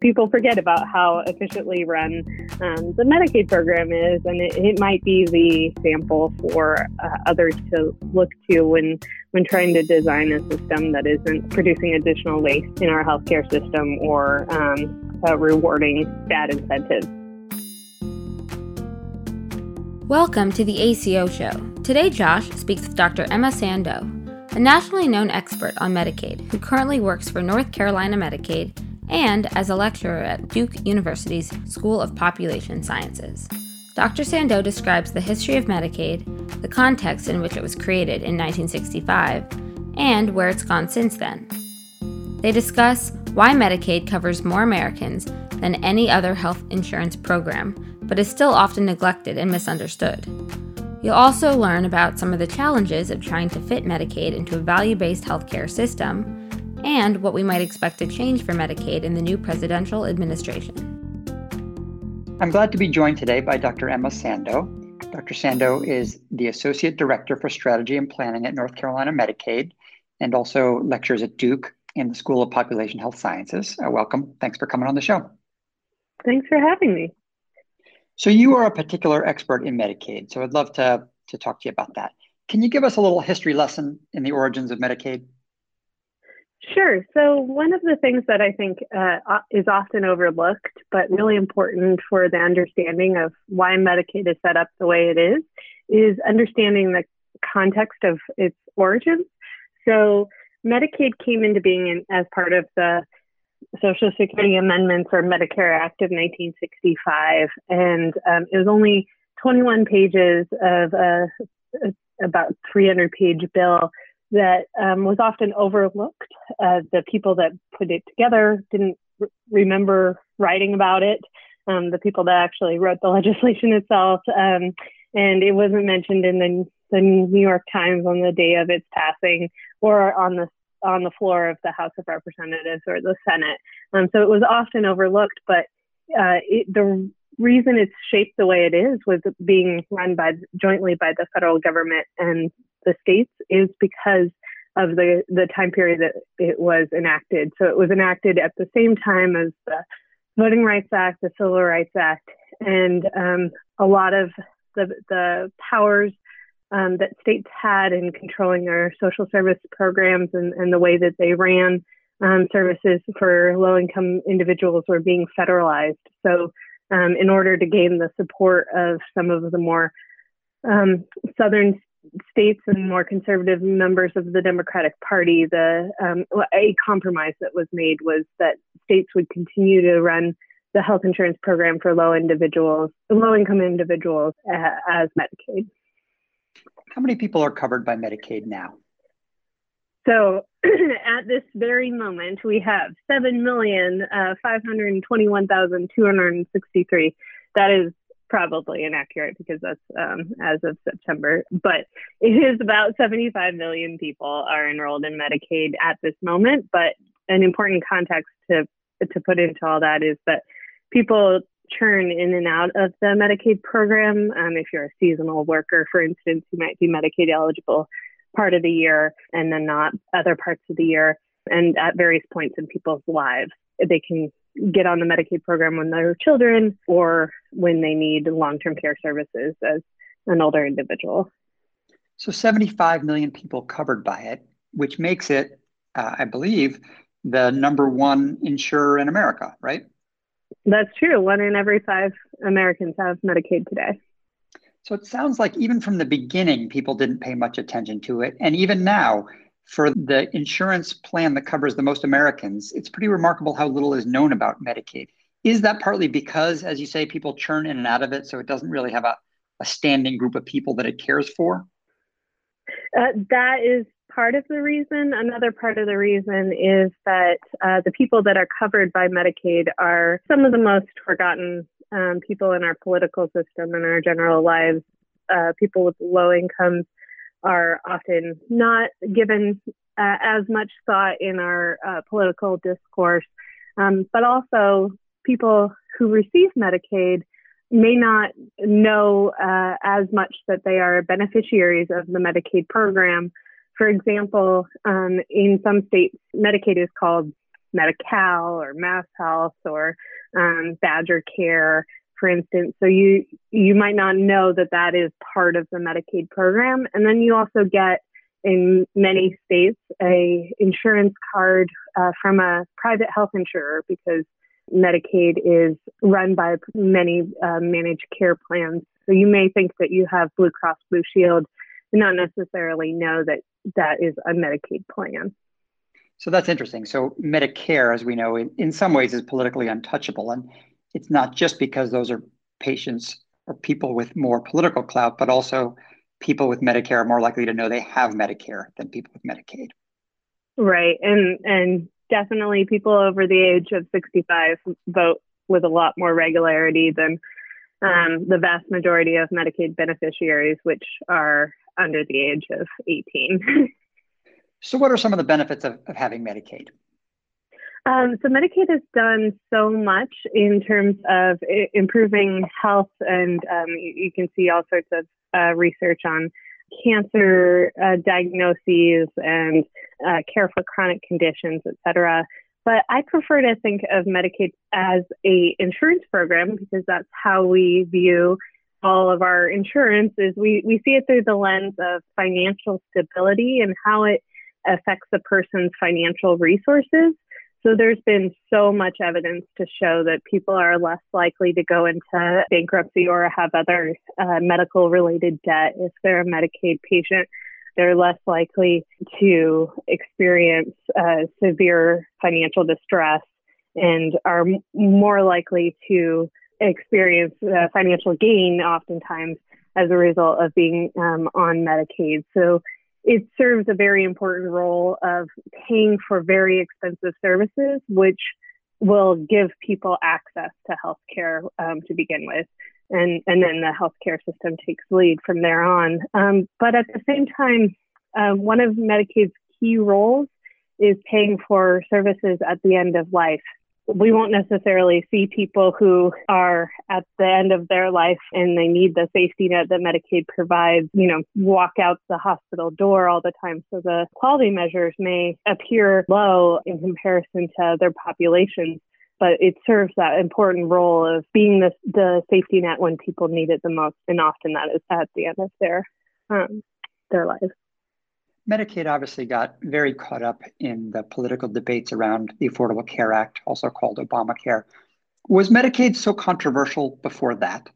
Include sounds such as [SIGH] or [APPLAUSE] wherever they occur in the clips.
people forget about how efficiently run um, the Medicaid program is, and it, it might be the sample for uh, others to look to when when trying to design a system that isn't producing additional waste in our healthcare system or um, uh, rewarding bad incentives. Welcome to the ACO Show. Today, Josh speaks with Dr. Emma Sandoe, a nationally known expert on Medicaid who currently works for North Carolina Medicaid and as a lecturer at Duke University's School of Population Sciences. Dr. Sandoe describes the history of Medicaid, the context in which it was created in 1965, and where it's gone since then. They discuss why Medicaid covers more Americans than any other health insurance program, but is still often neglected and misunderstood. You'll also learn about some of the challenges of trying to fit Medicaid into a value based healthcare system and what we might expect to change for Medicaid in the new presidential administration. I'm glad to be joined today by Dr. Emma Sandoe. Dr. Sandoe is the Associate Director for Strategy and Planning at North Carolina Medicaid and also lectures at Duke in the School of Population Health Sciences. Uh, welcome. Thanks for coming on the show. Thanks for having me. So, you are a particular expert in Medicaid, so I'd love to, to talk to you about that. Can you give us a little history lesson in the origins of Medicaid? Sure. So, one of the things that I think uh, is often overlooked, but really important for the understanding of why Medicaid is set up the way it is, is understanding the context of its origins. So, Medicaid came into being in, as part of the Social Security Amendments or Medicare Act of 1965, and um, it was only 21 pages of a, a about 300 page bill that um, was often overlooked. Uh, the people that put it together didn't r- remember writing about it. Um, the people that actually wrote the [LAUGHS] legislation itself, um, and it wasn't mentioned in the, the New York Times on the day of its passing or on the on the floor of the House of Representatives or the Senate. Um, so it was often overlooked, but uh, it, the reason it's shaped the way it is was being run by jointly by the federal government and the states is because of the, the time period that it was enacted. So it was enacted at the same time as the Voting Rights Act, the Civil Rights Act, and um, a lot of the, the powers um, that states had in controlling their social service programs and, and the way that they ran um, services for low income individuals were being federalized. So, um, in order to gain the support of some of the more um, southern states and more conservative members of the Democratic Party, the um, a compromise that was made was that states would continue to run the health insurance program for low individuals, low income individuals uh, as Medicaid. How many people are covered by Medicaid now? So [CLEARS THROAT] at this very moment, we have 7,521,263. Uh, that is probably inaccurate because that's um, as of September, but it is about 75 million people are enrolled in Medicaid at this moment. But an important context to to put into all that is that people churn in and out of the Medicaid program. Um, if you're a seasonal worker, for instance, you might be Medicaid eligible part of the year and then not other parts of the year, and at various points in people's lives. They can get on the Medicaid program when they're children or when they need long term care services as an older individual. So, 75 million people covered by it, which makes it, uh, I believe, the number one insurer in America, right? That's true. One in every five Americans have Medicaid today. So it sounds like even from the beginning, people didn't pay much attention to it. And even now, for the insurance plan that covers the most Americans, it's pretty remarkable how little is known about Medicaid. Is that partly because, as you say, people churn in and out of it, so it doesn't really have a, a standing group of people that it cares for? Uh, that is part of the reason. Another part of the reason is that uh, the people that are covered by Medicaid are some of the most forgotten um, people in our political system and our general lives. Uh, people with low incomes are often not given uh, as much thought in our uh, political discourse, um, but also people who receive Medicaid may not know uh, as much that they are beneficiaries of the Medicaid program. For example, um, in some states, Medicaid is called Medi-Cal or Mass Health or um, Badger Care, for instance. So you you might not know that that is part of the Medicaid program, and then you also get in many states a insurance card uh, from a private health insurer because Medicaid is run by many uh, managed care plans. So you may think that you have Blue Cross Blue Shield, and not necessarily know that that is a Medicaid plan. So that's interesting. So Medicare, as we know, in, in some ways is politically untouchable. And it's not just because those are patients or people with more political clout, but also people with Medicare are more likely to know they have Medicare than people with Medicaid. Right. And and definitely people over the age of 65 vote with a lot more regularity than um, the vast majority of Medicaid beneficiaries, which are under the age of 18. [LAUGHS] so, what are some of the benefits of, of having Medicaid? Um, so Medicaid has done so much in terms of improving health, and um, you, you, can see all sorts of uh, research on cancer uh, diagnoses and uh, care for chronic conditions, et cetera. But I prefer to think of Medicaid as a insurance program because that's how we view all of our insurance is we, we see it through the lens of financial stability and how it affects a person's financial resources. So there's been so much evidence to show that people are less likely to go into bankruptcy or have other uh, medical related debt if they're a Medicaid patient. They're less likely to experience uh, severe financial distress and are more likely to experience uh, financial gain oftentimes as a result of being um, on Medicaid. So it serves a very important role of paying for very expensive services, which will give people access to health care um, to begin with. And, and then the healthcare system takes lead from there on. Um, but at the same time, uh, one of Medicaid's key roles is paying for services at the end of life we won't necessarily see people who are at the end of their life and they need the safety net that Medicaid provides, you know, walk out the hospital door all the time. So the quality measures may appear low in comparison to other populations, but it serves that important role of being the, the safety net when people need it the most. And often that is at the end of their, um, their lives. Medicaid obviously got very caught up in the political debates around the Affordable Care Act, also called Obamacare. Was Medicaid so controversial before that?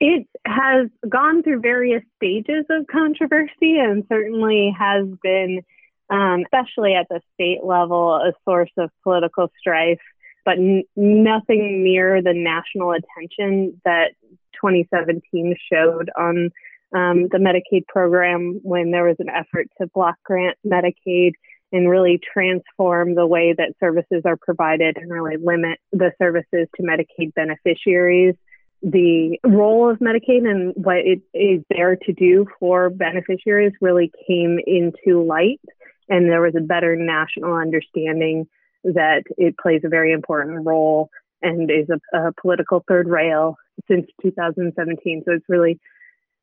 It has gone through various stages of controversy and certainly has been, um, especially at the state level, a source of political strife, but n- nothing near the national attention that 2017 showed on um, the Medicaid program when there was an effort to block grant Medicaid and really transform the way that services are provided and really limit the services to Medicaid beneficiaries. The role of Medicaid and what it is there to do for beneficiaries really came into light, and there was a better national understanding that it plays a very important role and is a, a political third rail since 2017. So it's really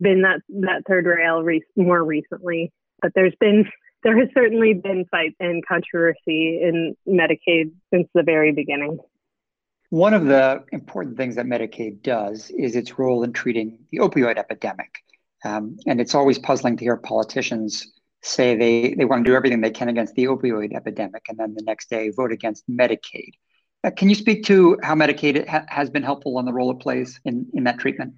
been that that third rail re- more recently, but there's been [LAUGHS] there has certainly been fight and controversy in Medicaid since the very beginning. One of the important things that Medicaid does is its role in treating the opioid epidemic. Um, and it's always puzzling to hear politicians say they, they want to do everything they can against the opioid epidemic and then the next day vote against Medicaid. Uh, can you speak to how Medicaid ha- has been helpful on the role it plays in, in that treatment?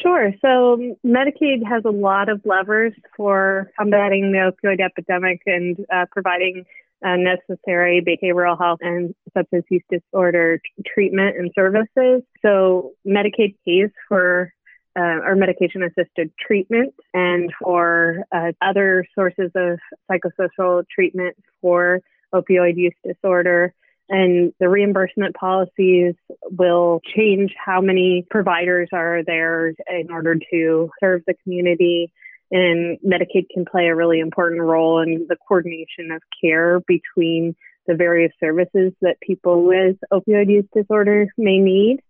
Sure. So Medicaid has a lot of levers for combating the opioid epidemic and uh, providing uh, necessary behavioral health and substance use disorder t- treatment and services. So Medicaid pays for uh, or medication assisted treatment and for uh, other sources of psychosocial treatment for opioid use disorder and the reimbursement policies will change how many providers are there in order to serve the community. And Medicaid can play a really important role in the coordination of care between the various services that people with opioid use disorder may need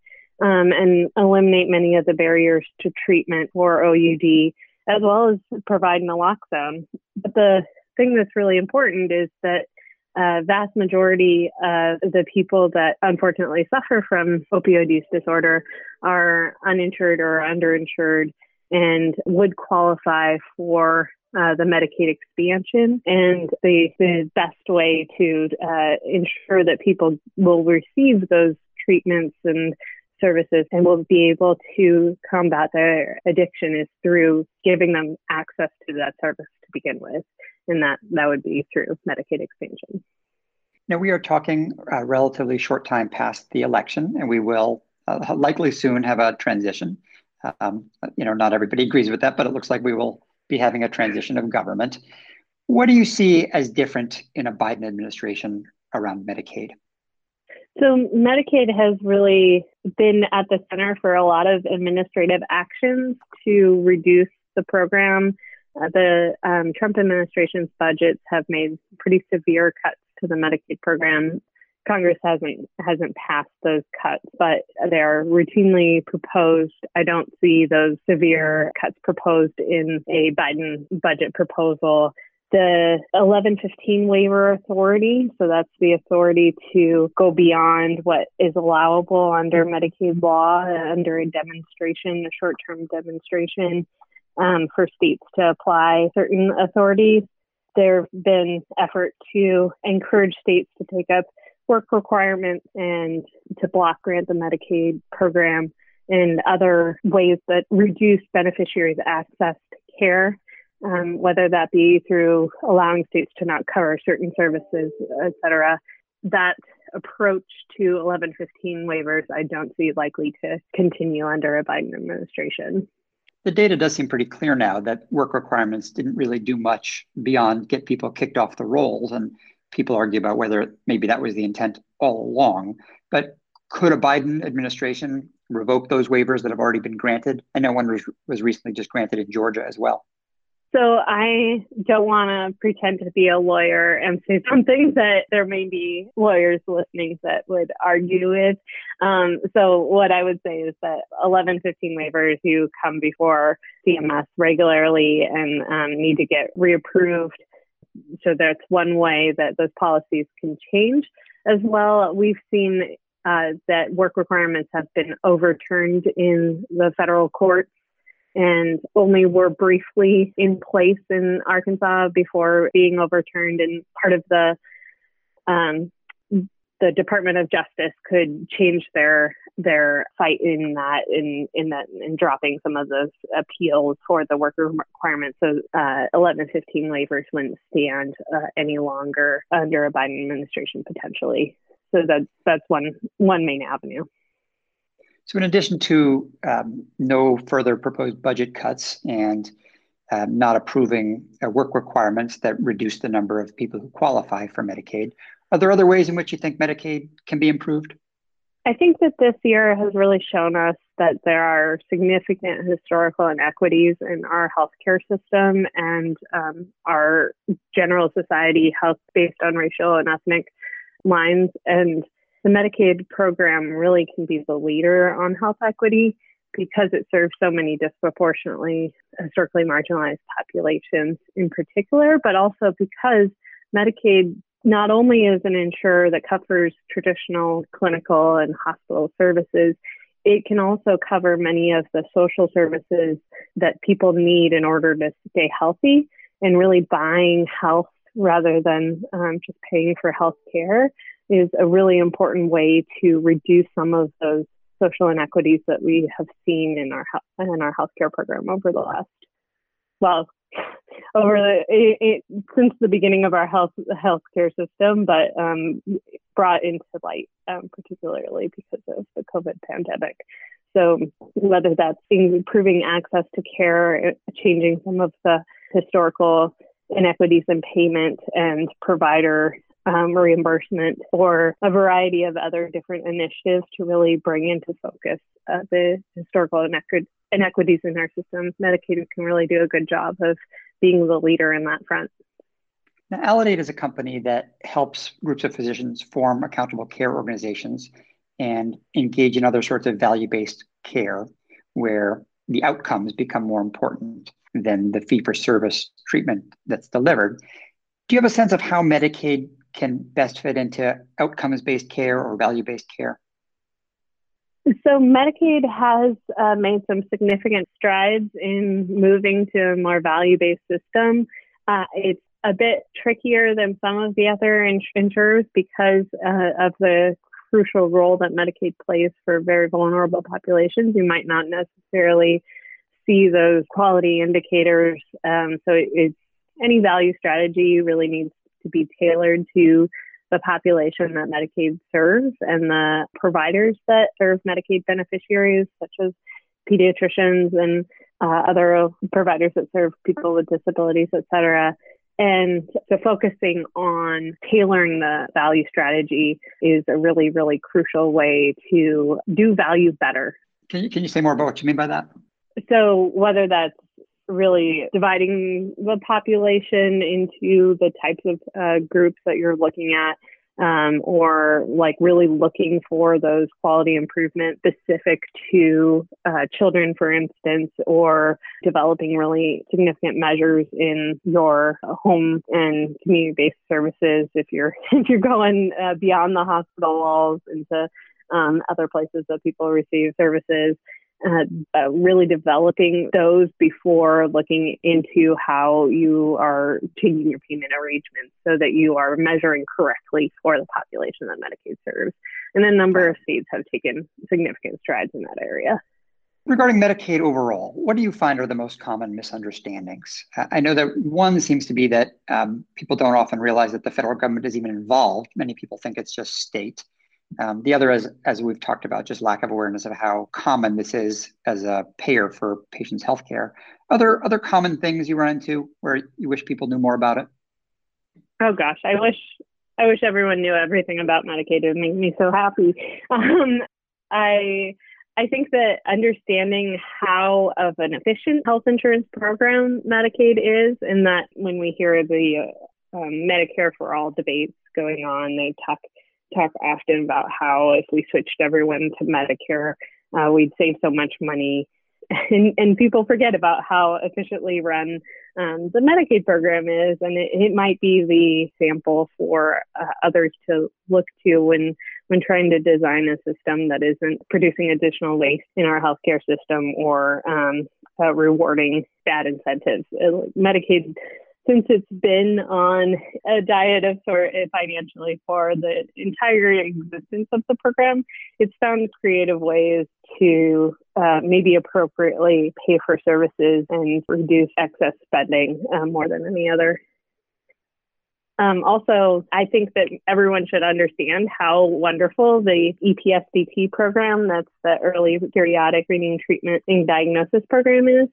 um, and eliminate many of the barriers to treatment for OUD, as well as provide naloxone. But the thing that's really important is that a vast majority of the people that unfortunately suffer from opioid use disorder are uninsured or underinsured and would qualify for uh, the Medicaid expansion. And the, the best way to uh, ensure that people will receive those treatments and services and will be able to combat their addiction is through giving them access to that service to begin with. And that, that would be through Medicaid expansion. Now, we are talking a relatively short time past the election, and we will uh, likely soon have a transition. Um, you know, not everybody agrees with that, but it looks like we will be having a transition of government. What do you see as different in a Biden administration around Medicaid? So, Medicaid has really been at the center for a lot of administrative actions to reduce the program. Uh, the um, Trump administration's budgets have made pretty severe cuts to the Medicaid program. Congress hasn't hasn't passed those cuts, but they are routinely proposed. I don't see those severe cuts proposed in a Biden budget proposal. The 1115 waiver authority, so that's the authority to go beyond what is allowable under Medicaid law, under a demonstration, a short term demonstration um, for states to apply certain authorities there have been efforts to encourage states to take up work requirements and to block grant the Medicaid program and other ways that reduce beneficiaries' access to care, um, whether that be through allowing states to not cover certain services, et cetera. That approach to 1115 waivers, I don't see likely to continue under a Biden administration the data does seem pretty clear now that work requirements didn't really do much beyond get people kicked off the rolls. And people argue about whether maybe that was the intent all along. But could a Biden administration revoke those waivers that have already been granted? I know one was, was recently just granted in Georgia as well. So I don't want to pretend to be a lawyer and say [LAUGHS] something that there may be lawyers listening that would argue with. Um, so what I would say is that 1115 waivers who come before CMS regularly and um, need to get reapproved. So that's one way that those policies can change. As well, we've seen uh, that work requirements have been overturned in the federal courts and only were briefly in place in Arkansas before being overturned. And part of the um, the Department of Justice could change their their fight in that in in that in dropping some of those appeals for the worker requirements. So uh, 1115 waivers wouldn't stand uh, any longer under a Biden administration potentially. So that that's one one main avenue. So, in addition to um, no further proposed budget cuts and uh, not approving uh, work requirements that reduce the number of people who qualify for Medicaid, are there other ways in which you think Medicaid can be improved? I think that this year has really shown us that there are significant historical inequities in our healthcare system and um, our general society health based on racial and ethnic lines. And the Medicaid program really can be the leader on health equity because it serves so many disproportionately historically marginalized populations in particular, but also because Medicaid not only is an insurer that covers traditional clinical and hospital services, it can also cover many of the social services that people need in order to stay healthy and really buying health rather than um, just paying for health care is a really important way to reduce some of those social inequities that we have seen in our health in our healthcare program over the last well over the it, it, since the beginning of our health healthcare system, but um, brought into light um, particularly because of the COVID pandemic. So whether that's improving access to care, changing some of the historical inequities in payment and provider um, reimbursement or a variety of other different initiatives to really bring into focus uh, the historical inequities in our systems. Medicaid can really do a good job of being the leader in that front. Now, Aledade is a company that helps groups of physicians form accountable care organizations and engage in other sorts of value based care where the outcomes become more important than the fee for service treatment that's delivered. Do you have a sense of how Medicaid can best fit into outcomes based care or value based care? So, Medicaid has uh, made some significant strides in moving to a more value based system. Uh, it's a bit trickier than some of the other ins- insurers because uh, of the crucial role that Medicaid plays for very vulnerable populations. You might not necessarily see those quality indicators. Um, so, it, it's any value strategy really needs to be tailored to the population that Medicaid serves and the providers that serve Medicaid beneficiaries, such as pediatricians and uh, other providers that serve people with disabilities, et cetera. And so focusing on tailoring the value strategy is a really, really crucial way to do value better. Can you, can you say more about what you mean by that? So whether that's really dividing the population into the types of uh, groups that you're looking at, um, or like really looking for those quality improvement specific to uh, children, for instance, or developing really significant measures in your home and community-based services. If you're [LAUGHS] if you're going uh, beyond the hospital walls into um, other places that people receive services, uh, really developing those before looking into how you are changing your payment arrangements so that you are measuring correctly for the population that Medicaid serves. And a number of states have taken significant strides in that area. Regarding Medicaid overall, what do you find are the most common misunderstandings? I know that one seems to be that um, people don't often realize that the federal government is even involved. Many people think it's just state. Um, the other, as, as we've talked about, just lack of awareness of how common this is as a payer for patients' healthcare. Other other common things you run into where you wish people knew more about it? Oh gosh, I wish I wish everyone knew everything about Medicaid. It would make me so happy. [LAUGHS] Um, I I think that understanding how of an efficient health insurance program Medicaid is, and that when we hear the uh, um, Medicare for all debates going on, they talk talk often about how if we switched everyone to Medicare, uh, we'd save so much money. [LAUGHS] And, and people forget about how efficiently run um, the Medicaid program is, and it, it might be the sample for uh, others to look to when when trying to design a system that isn't producing additional waste in our healthcare system or um, uh, rewarding bad incentives. Uh, Medicaid since it's been on a diet of sort of financially for the entire existence of the program, it's found creative ways to uh, maybe appropriately pay for services and reduce excess spending uh, more than any other. Um, also, I think that everyone should understand how wonderful the EPSDT program, that's the early periodic reading treatment and diagnosis program is.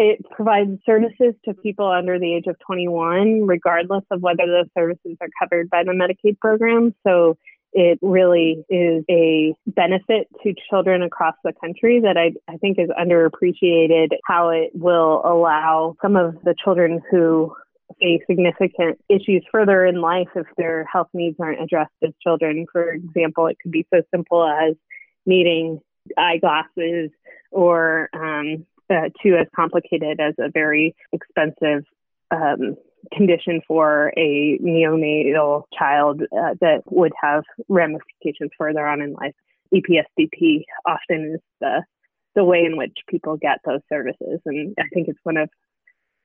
It provides services to people under the age of 21, regardless of whether those services are covered by the Medicaid program. So it really is a benefit to children across the country that I, I think is underappreciated how it will allow some of the children who face significant issues further in life if their health needs aren't addressed as children. For example, it could be so simple as needing eyeglasses or um, uh, to as complicated as a very expensive um, condition for a neonatal child uh, that would have ramifications further on in life. EPSDT often is the the way in which people get those services, and I think it's one of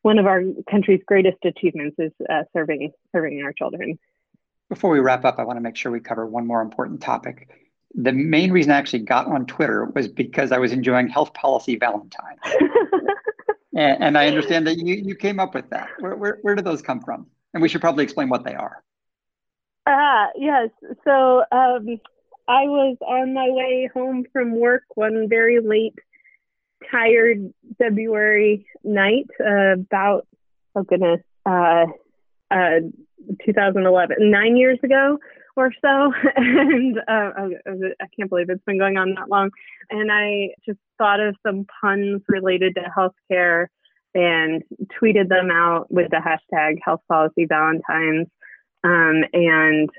one of our country's greatest achievements is uh, serving serving our children. Before we wrap up, I want to make sure we cover one more important topic the main reason I actually got on Twitter was because I was enjoying Health Policy Valentine. [LAUGHS] and, and, I understand that you, you came up with that. Where, where, where did those come from? And we should probably explain what they are. Ah, uh, yes. So um, I was on my way home from work one very late, tired February night, uh, about, oh goodness, uh, uh 2011, nine years ago or so. [LAUGHS] and uh, I can't believe it's been going on that long. And I just thought of some puns related to healthcare and tweeted them out with the hashtag health policy valentines um, and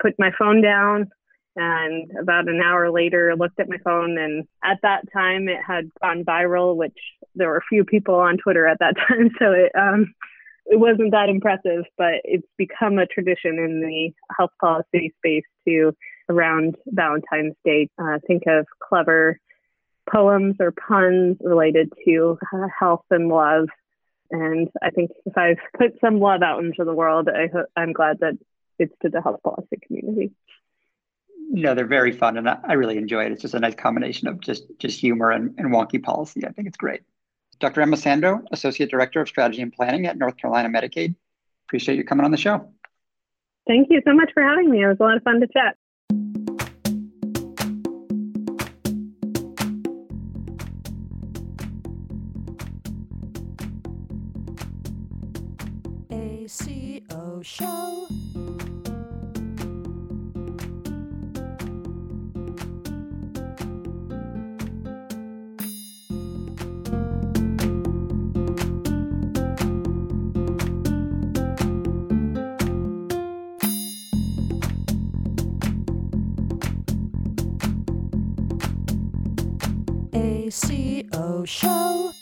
put my phone down and about an hour later looked at my phone and at that time it had gone viral which there were a few people on twitter at that [LAUGHS] time so it um, it wasn't that impressive, but it's become a tradition in the health policy space to around Valentine's Day uh, think of clever poems or puns related to uh, health and love. And I think if I've [LAUGHS] put some love out into the world, I ho- I'm glad that it's to the health policy community. No, they're very fun, and I, I really enjoy it. It's just a nice combination of just just humor and, and wonky policy. I think it's great. Dr. Emma Sandoe, Associate Director of Strategy and Planning at North Carolina Medicaid. Appreciate you coming on the show. Thank you so much for having me. It was a lot of fun to chat. ACO Show. show.